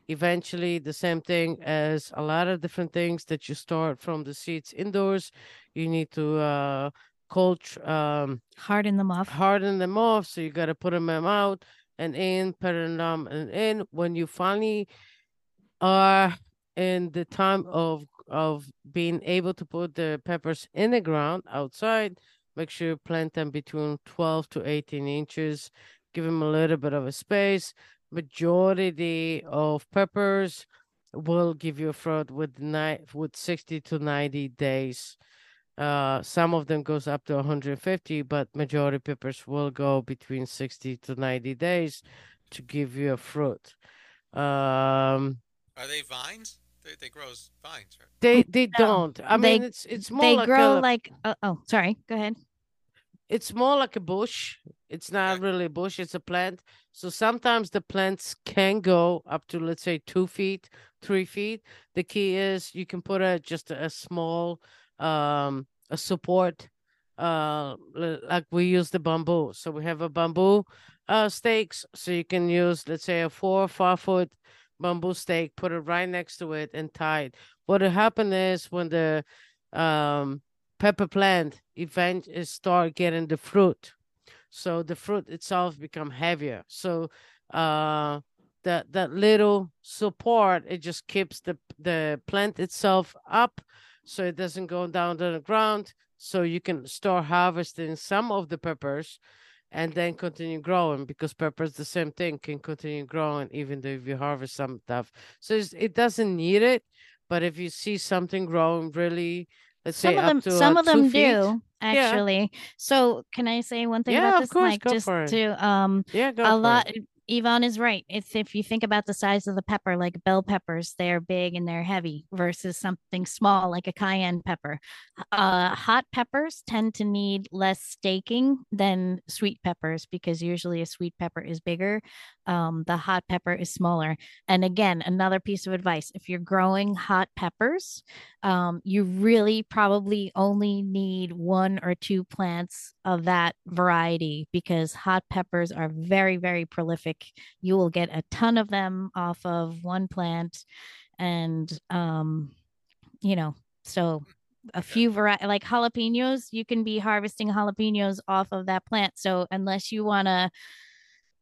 Eventually, the same thing as a lot of different things that you start from the seeds indoors. You need to uh cold um Harden them off. harden them off. So you got to put them out and in, putting them and in. When you finally are in the time of of being able to put the peppers in the ground outside, make sure you plant them between 12 to 18 inches. Give them a little bit of a space. Majority of peppers will give you a fruit with nine with 60 to 90 days. Uh, some of them goes up to 150, but majority peppers will go between 60 to 90 days to give you a fruit. Um, Are they vines? They, they grow as vines, right? they they No, don't. I they- mean, it's it's more They like grow a, like, uh, oh, sorry. Go ahead. it's more like a bush. It's not Okay. really a bush. It's a plant. So sometimes the plants can go up to let's say two feet, three feet. The key is you can put a just a small um a support uh like we use the bamboo. So we have a bamboo uh stakes. So you can use let's say a four or five foot bamboo stake, put it right next to it and tie it. What will happen is when the um pepper plant event is start getting the fruit so the fruit itself become heavier so uh that that little support it just keeps the the plant itself up so it doesn't go down to the ground so you can start harvesting some of the peppers and then continue growing because peppers the same thing can continue growing even though if you harvest some stuff so it's, it doesn't need it but if you see something growing really let's Some say of them, to some uh, of them two feet, do actually. So can I say one thing Yeah, about of this, course, Mike? go Just for it. to um, yeah go a lot it. Yvonne is right. It's if you think about the size of the pepper, like bell peppers, they're big and they're heavy versus something small like a cayenne pepper. Uh, hot peppers tend to need less staking than sweet peppers because usually a sweet pepper is bigger. Um, the hot pepper is smaller. And again, another piece of advice if you're growing hot peppers, um, you really probably only need one or two plants of that variety because hot peppers are very, very prolific. You will get a ton of them off of one plant. And, um, you know, so a few variety like jalapenos, you can be harvesting jalapenos off of that plant. So unless you want to,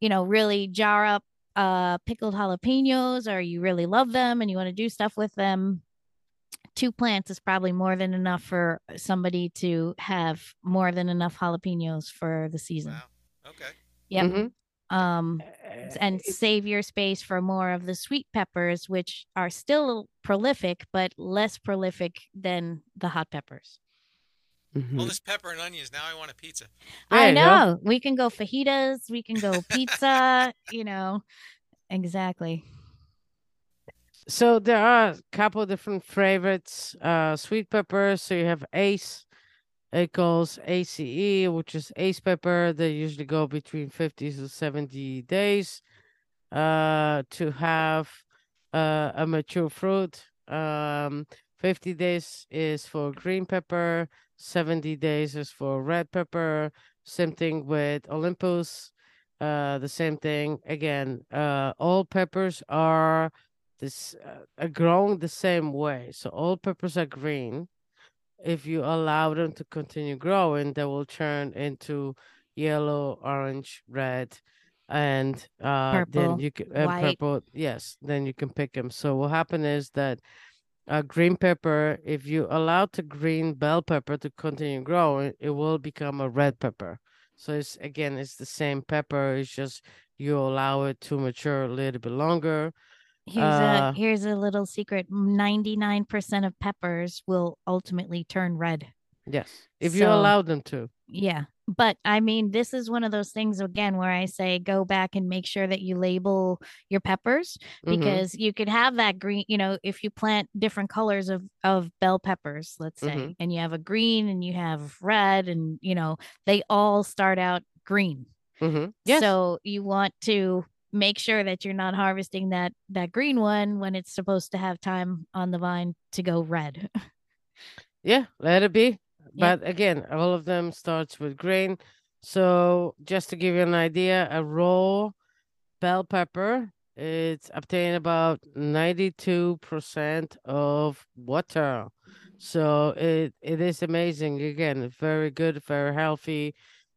you know, really jar up uh pickled jalapenos or you really love them and you want to do stuff with them two plants is probably more than enough for somebody to have more than enough jalapenos for the season Wow. Okay. yep Mhm. um Uh, and save your space for more of the sweet peppers which are still prolific but less prolific than the hot peppers mhm. All this pepper and onions. Now I want a pizza. There i you go. know we can go fajitas we can go pizza you know exactly So there are a couple different favorites. Uh, sweet peppers. So you have Ace. It goes ACE, which is ace pepper. They usually go between 50 to 70 days uh, to have uh, a mature fruit. Um, 50 days is for green pepper, 70 days is for red pepper. Same thing with Olympus. Uh, the same thing again. Uh, all peppers are this uh, are grown the same way. So all peppers are green. If you allow them to continue growing, they will turn into yellow, orange, red, and uh, Purple, then you can uh, purple. Yes, then you can pick them. So what happened is that a green pepper, if you allow the green bell pepper to continue growing, it will become a red pepper. So it's again, it's the same pepper. It's just you allow it to mature a little bit longer. Here's Uh, a here's a little secret. 99% of peppers will ultimately turn red. Yes, if you allow them to. Yeah. But I mean, this is one of those things again where I say go back and make sure that you label your peppers Mhm. because you could have that green, you know, if you plant different colors of of bell peppers, let's say, Mhm. and you have a green and you have red and you know, they all start out green. Mm-hmm. Yes. So you want to make sure that you're not harvesting that that green one when it's supposed to have time on the vine to go red. Yeah, let it be. Yeah. But again, all of them starts with grain. So just to give you an idea, a raw bell pepper, it's obtained about 92% of water. So it it is amazing. Again, very good, very healthy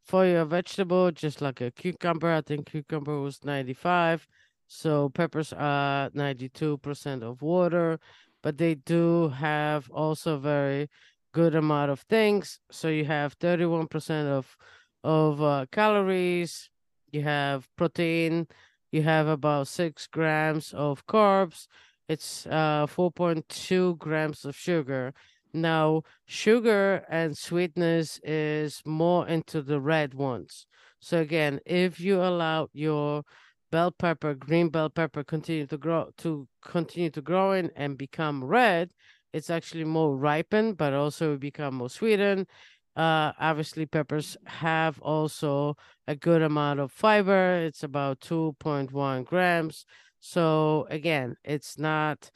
for your vegetable, just like a cucumber. I think cucumber was 95. So peppers are 92% of water, but they do have also very good amount of things. So you have 31% of of uh, calories, you have protein, you have about six grams of carbs. It's uh 4.2 grams of sugar. Now, sugar and sweetness is more into the red ones. So again, if you allow your bell pepper, green bell pepper continue to grow to continue to growing and become red, it's actually more ripened, but also become more sweetened. Uh, obviously, peppers have also a good amount of fiber. It's about 2.1 grams. So again, it's not,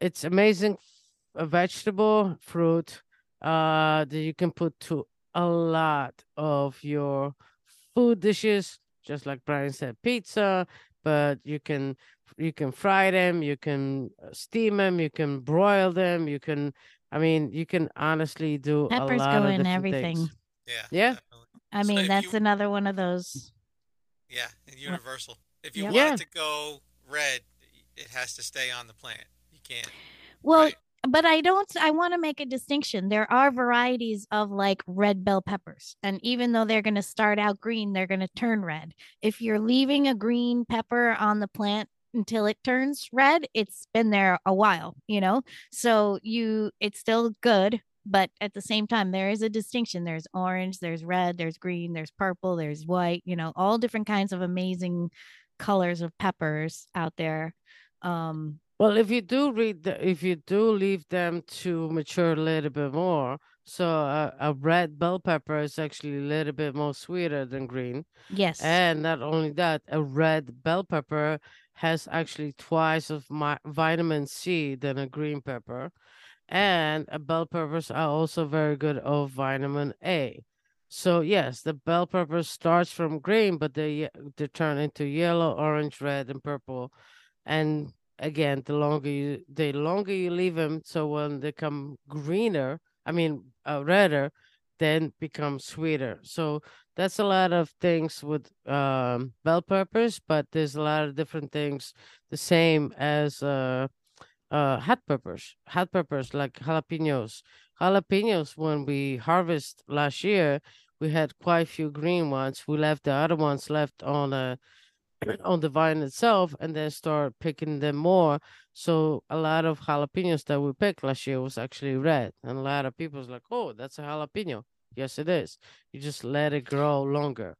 it's amazing a vegetable fruit uh that you can put to a lot of your food dishes just like brian said pizza but you can you can fry them you can uh, steam them you can broil them you can i mean you can honestly do Peppers a lot go of in everything. things. Yeah. Yeah. definitely. I So mean, if that's you- another one of those. Yeah, universal. If you Yep. want Yeah. it to go red, it has to stay on the plant. You can't. Well, Right. But I don't, I want to make a distinction. There are varieties of like red bell peppers. And even though they're going to start out green, they're going to turn red. If you're leaving a green pepper on the plant until it turns red, it's been there a while, you know? So you, it's still good. But at the same time, there is a distinction. There's orange, there's red, there's green, there's purple, there's white, you know, all different kinds of amazing colors of peppers out there. Um, Well, if you do read the, if you do leave them to mature a little bit more, so a, a red bell pepper is actually a little bit more sweeter than green. yes. And not only that, a red bell pepper has actually twice of my vitamin C than a green pepper. And bell peppers are also very good of vitamin A. So yes, the bell pepper starts from green, but they they turn into yellow, orange, red, and purple. And again, the longer you the longer you leave them, so when they come greener, I mean uh, redder, then become sweeter. So that's a lot of things with um, bell peppers, but there's a lot of different things the same as uh, uh, hot peppers. Hot peppers like jalapenos. Jalapenos, when we harvest last year, we had quite a few green ones. We left the other ones left on a on the vine itself, and then start picking them more. So a lot of jalapenos that we picked last year was actually red, and a lot of people was like, "Oh, that's a jalapeno." Yes, it is. You just let it grow longer.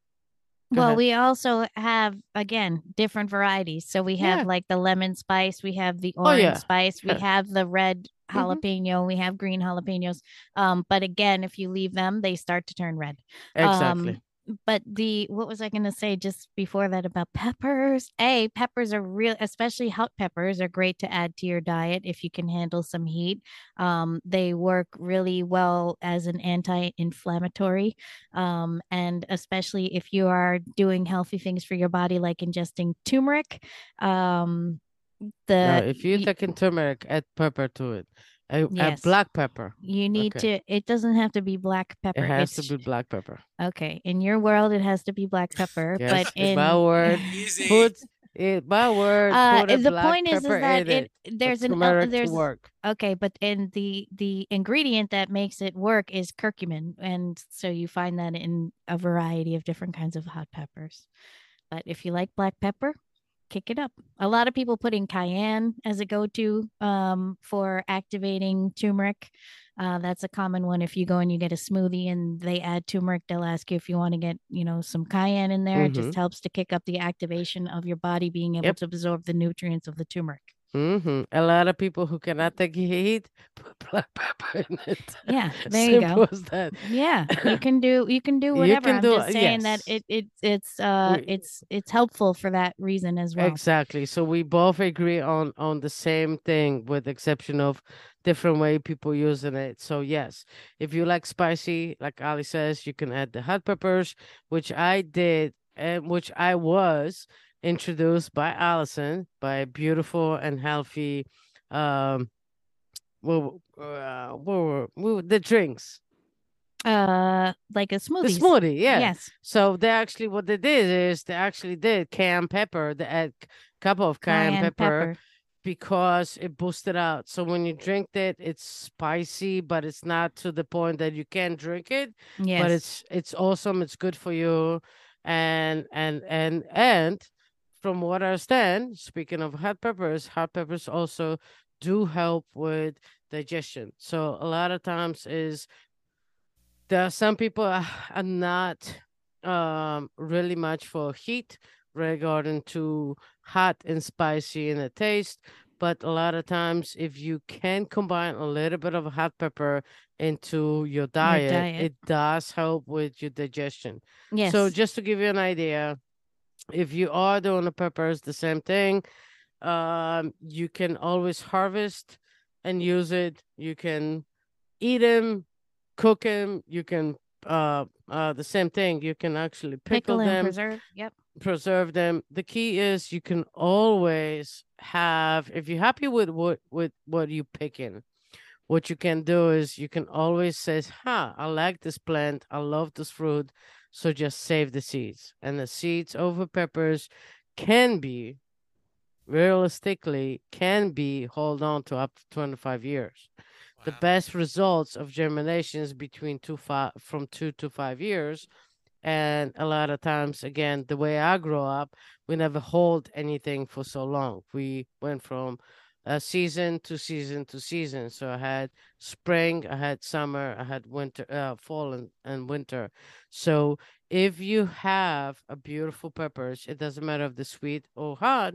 Go well, ahead. we also have again different varieties. So we have Yeah. like the lemon spice, we have the Oh, orange yeah. spice, we Yeah. have the red Mhm. jalapeno, we have green jalapenos. Um, but again, if you leave them, they start to turn red. exactly. Um, but the what was I going to say just before that about peppers? A peppers are real, especially hot peppers are great to add to your diet if you can handle some heat. Um, they work really well as an anti-inflammatory, um, and especially if you are doing healthy things for your body, like ingesting turmeric. Um, the if you're y- taking turmeric, add pepper to it. Add, add Yes. black pepper. you need okay. to. It doesn't have to be black pepper. It has it's to be black pepper. Okay, in your world, it has to be black pepper, Yes, but it's in my word. Easy. Put it my word. uh, put the point is, is that it, it. there's for an el- turmeric there's work. okay, but in the the ingredient that makes it work is curcumin, and so you find that in a variety of different kinds of hot peppers. But if you like black pepper, kick it up. A lot of people put in cayenne as a go-to um, for activating turmeric. Uh, that's a common one. If you go and you get a smoothie and they add turmeric, they'll ask you if you want to get, you know, some cayenne in there. It just Mhm. helps to kick up the activation of your body being able Yep. to absorb the nutrients of the turmeric. Hmm A lot of people who cannot take heat put black pepper in it. Yeah, there you Simple go. as that. Yeah, you can do you can do You whatever. can I'm do- just saying that it it it's uh We- it's it's helpful for that reason as well. Exactly. So we both agree on on the same thing, with exception of different way people using it. So yes, if you like spicy, like Ali says, you can add the hot peppers, which I did, and which I was introduced by Allison, by beautiful and healthy, um, well, uh, what were, what were the drinks? Uh, like a smoothie. The smoothie, yeah. Yes. So they actually, what they did is they actually did cayenne pepper, they add a couple of cayenne, Cayenne pepper, because it boosted out. So when you drink it, it's spicy, but it's not to the point that you can't drink it. Yes. But it's it's awesome. It's good for you, and and and and from what I understand, speaking of hot peppers, hot peppers also do help with digestion. So a lot of times is there are some people are are not um really much for heat regarding to hot and spicy in the taste but a lot of times if you can combine a little bit of hot pepper into your diet, diet. it does help with your digestion yes. so just to give you an idea if you are doing the peppers the same thing. Um you can always harvest and use it. You can eat them cook them you can uh uh the same thing. You can actually pickle, pickle them preserve. Yep. preserve them. The key is you can always have if you're happy with what with what you picking what you can do is you can always say huh i like this plant. I love this fruit so just save the seeds and the seeds over peppers can be realistically can be hold on to up to 25 years. The best results of germination is between two five from two to five years and a lot of times again the way i grow up we never hold anything for so long. We went from uh, season to season to season. So i had spring i had summer i had winter uh, fall and, and winter. So if you have a beautiful peppers it doesn't matter if they're sweet or hot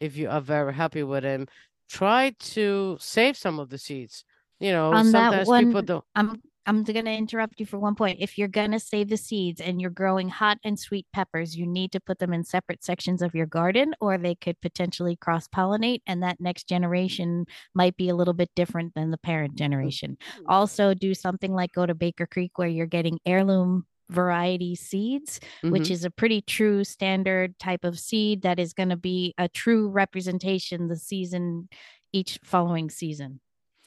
if you are very happy with them try to save some of the seeds. You know On sometimes people don't I'm I'm going to interrupt you for one point. If you're going to save the seeds and you're growing hot and sweet peppers, you need to put them in separate sections of your garden or they could potentially cross pollinate and that next generation might be a little bit different than the parent generation. Also do something like go to Baker Creek where you're getting heirloom variety seeds which Mhm. is a pretty true standard type of seed that is going to be a true representation the season each following season.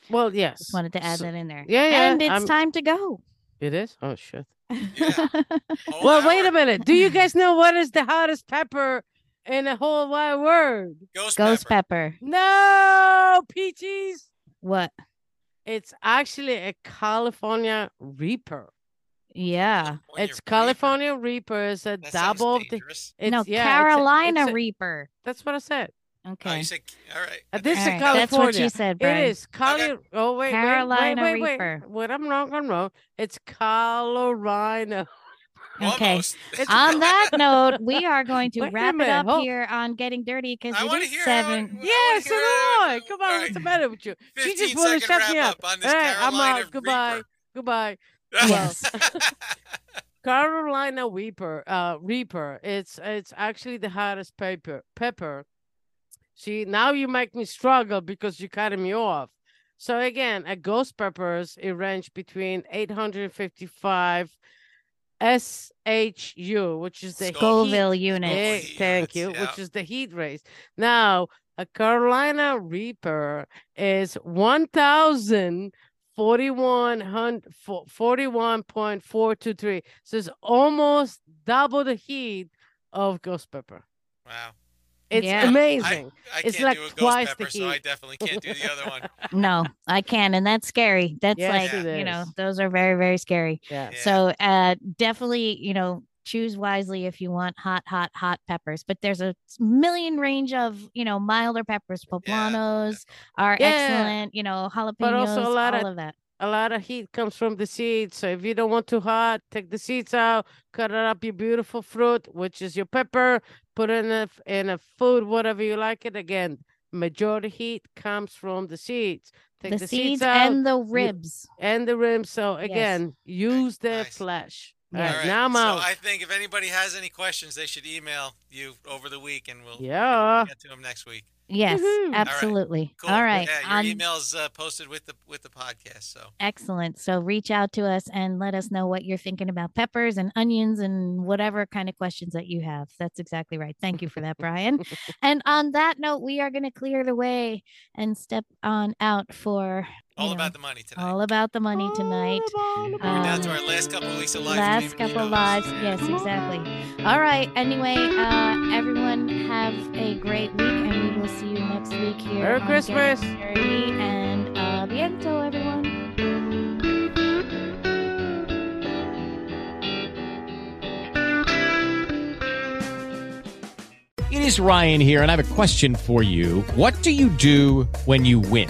Well yes Just wanted to add So- that in there. yeah, yeah, And it's I'm- time to go. it is oh shit Yeah. Well wait a minute do you guys know what is the hottest pepper in the whole wide world Ghost, Ghost pepper. pepper. no peaches What? it's actually a california reaper Yeah. California it's Reaper. California Reaper. It's a That double. of the- It's, no, yeah, it's a- Carolina it's a- Reaper. That's what I said. Okay. Oh, you said all right. Uh, this think- is All right, That's what you said, Brian. It is Cali. Oh wait, wait, Carolina wait, wait, Reaper. wait. What I'm wrong, I'm wrong. It's Carolina. Okay. On that note, we are going to Wait wrap it up hold- here on getting dirty because I it want to is hear seven. I Yeah, so do. I. Come on, All what's the matter with you? She just want to second shut me up. up on this Hey, I'm out. Goodbye. Reaper. Goodbye. Yes. Carolina Reaper, uh, Reaper. It's it's actually the hottest pepper. Pepper. See, now you make me struggle because you cut me off. So again, at Ghost Peppers, it ranged between 855 SHU, which is the Scoville. heat-. Eh, thank you, yeah. which is the heat race. Now, a Carolina Reaper is 1,000. 41.423 so it's almost double the heat of ghost pepper Wow. It's Yeah. Amazing I It's can't like do a ghost twice the pepper, so I definitely can't do the other one. No, I can, and that's scary. That's Yes, like it you know, those are very very scary. yeah Yeah. So uh definitely, you know, choose wisely if you want hot, hot, hot peppers. But there's a million range of, you know, milder peppers. Poblanos are Yeah. excellent, you know, jalapenos, But also a lot all of- of that. a lot of heat comes from the seeds so if you don't want too hot take the seeds out cut it up your beautiful fruit which is your pepper put it in a f- in a food whatever you like it again majority heat comes from the seeds take The, the, seeds out and the ribs. and the rim. So again, use the nice. flesh. Yeah. All All right, right. now I'm so out. I think if anybody has any questions, they should email you over the week, and we'll yeah. get to them next week. Yes, Woohoo. All right. absolutely. Cool. All right. Yeah, your on- email's uh, posted with the with the podcast. So Excellent. So reach out to us and let us know what you're thinking about peppers and onions and whatever kind of questions that you have. That's exactly right. Thank you for that, Brian. and on that note, we are going to clear the way and step on out for you all know, about the money tonight. all about the money tonight. We're down to um, our last couple of weeks of live. Last couple videos. lives. Yes, exactly. All right. Anyway, uh, everyone have a great week and we will see you next week here. Merry on Christmas. Getting and uh, biento, everyone. It is Ryan here, and I have a question for you. What do you do when you win?